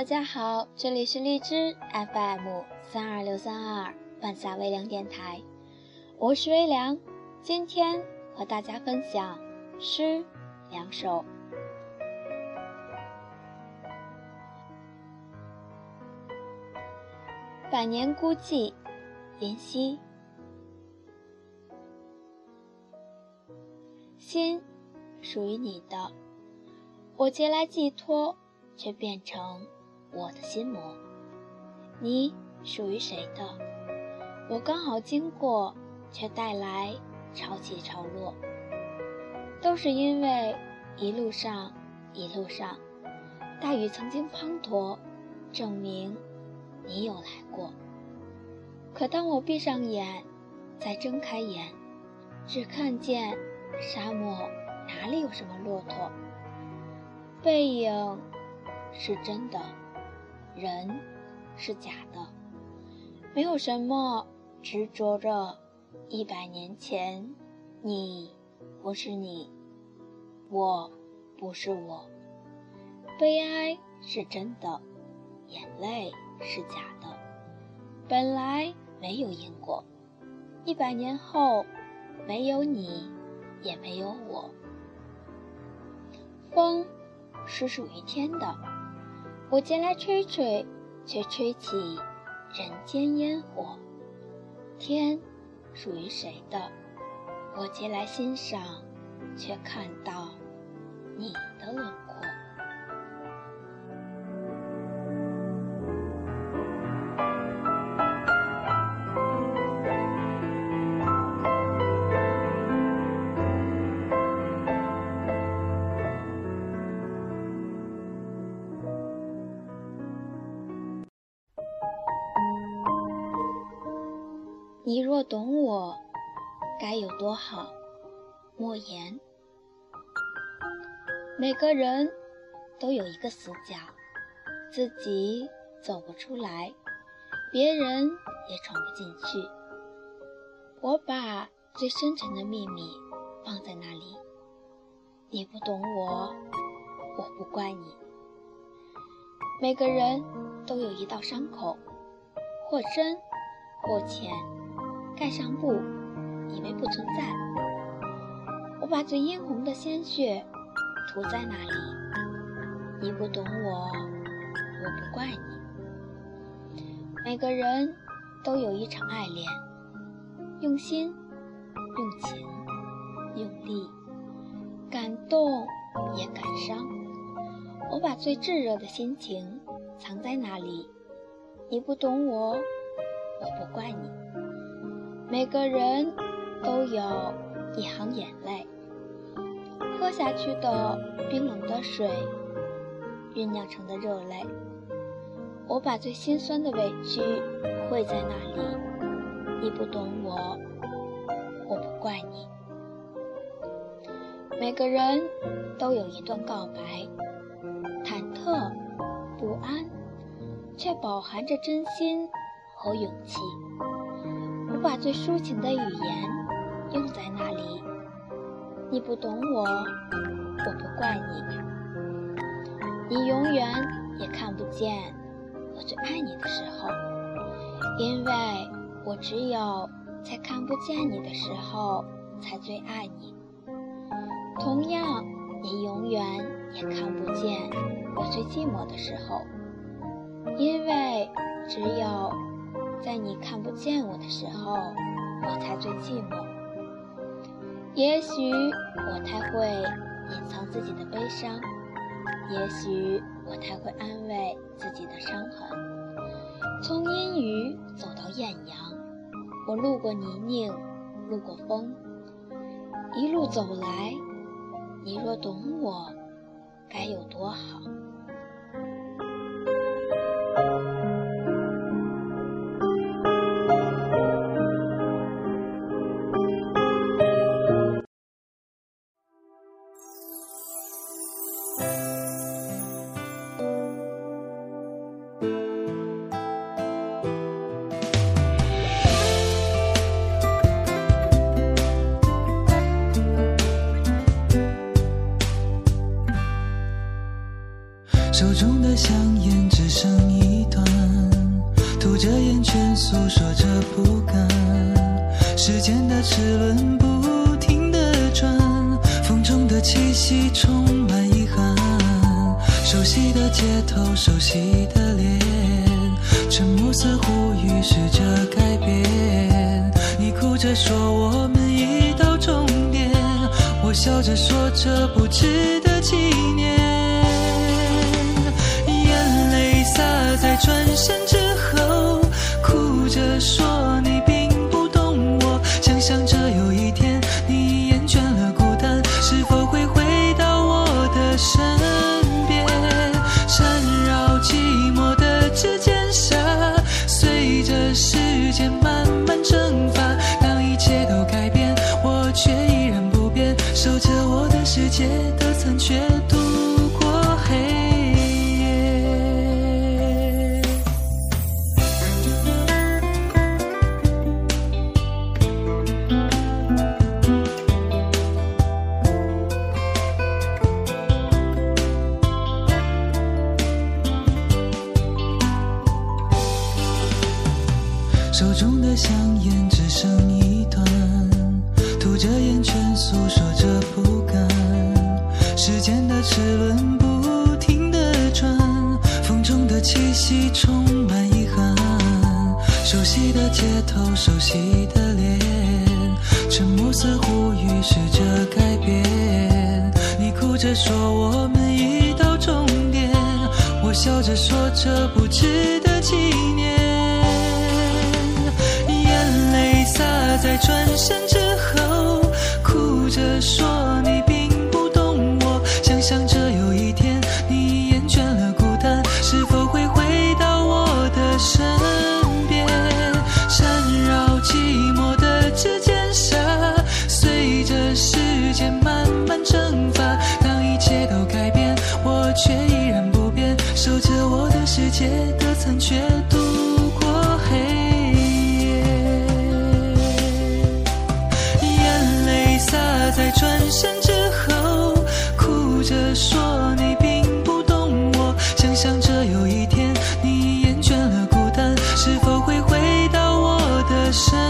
大家好，这里是荔枝 FM 三二六三二晚霞微凉电台，我是微凉，今天和大家分享诗两首。百年孤寂，林夕。心属于你的，我借来寄托，却变成我的心魔。你属于谁的？我刚好经过，却带来潮起潮落。都是因为一路上，一路上，大雨曾经滂沱，证明。你有来过，可当我闭上眼，再睁开眼，只看见沙漠哪里有什么骆驼？背影是真的，人是假的，没有什么执着着。一百年前，你不是你，我不是我。悲哀是真的，眼泪。是假的，本来没有因果。一百年后，没有你，也没有我。风是属于天的，我借来吹吹，却吹起人间烟火。天属于谁的？我借来欣赏，却看到你的轮廓。你若懂我，该有多好？莫言。每个人都有一个死角，自己走不出来，别人也闯不进去。我把最深沉的秘密放在那里。你不懂我，我不怪你。每个人都有一道伤口，或深，或浅。盖上布，以为不存在。我把最殷红的鲜血涂在那里。你不懂我，我不怪你。每个人都有一场爱恋，用心，用情，用力，感动也感伤。我把最炙热的心情藏在那里。你不懂我，我不怪你。每个人都有一行眼泪，喝下去的冰冷的水，酝酿成的热泪。我把最心酸的委屈汇在那里。你不懂我，我不怪你。每个人都有一段告白，忐忑不安，却饱含着真心和勇气。我把最抒情的语言用在那里。你不懂我，我不怪你。你永远也看不见我最爱你的时候，因为我只有在看不见你的时候才最爱你。同样，你永远也看不见我最寂寞的时候，因为只有。在你看不见我的时候，我才最寂寞。也许我太会隐藏自己的悲伤，也许我太会安慰自己的伤痕。从阴雨走到艳阳，我路过泥泞，路过风，一路走来，你若懂我，该有多好。手中的香烟只剩一段，吐着烟圈诉说着不甘。时间的齿轮不停地转，风中的气息充满遗憾。熟悉的街头，熟悉的脸，沉默似乎预示着改变。你哭着说我们已到终点，我笑着说这不值得纪念。转身手中的香烟只剩一段，吐着烟圈诉说着不甘。时间的齿轮不停地转，风中的气息充满遗憾。熟悉的街头，熟悉的脸，沉默似乎预示着改变。你哭着说我们已到终点，我笑着说这不值得纪念。在转身之后，哭着说你并不懂我。想象着有一天你厌倦了孤单，是否会回到我的身边？缠绕寂寞的指尖下，随着时间慢慢蒸发。当一切都改变，我却依然不变，守着我的世界的残缺，的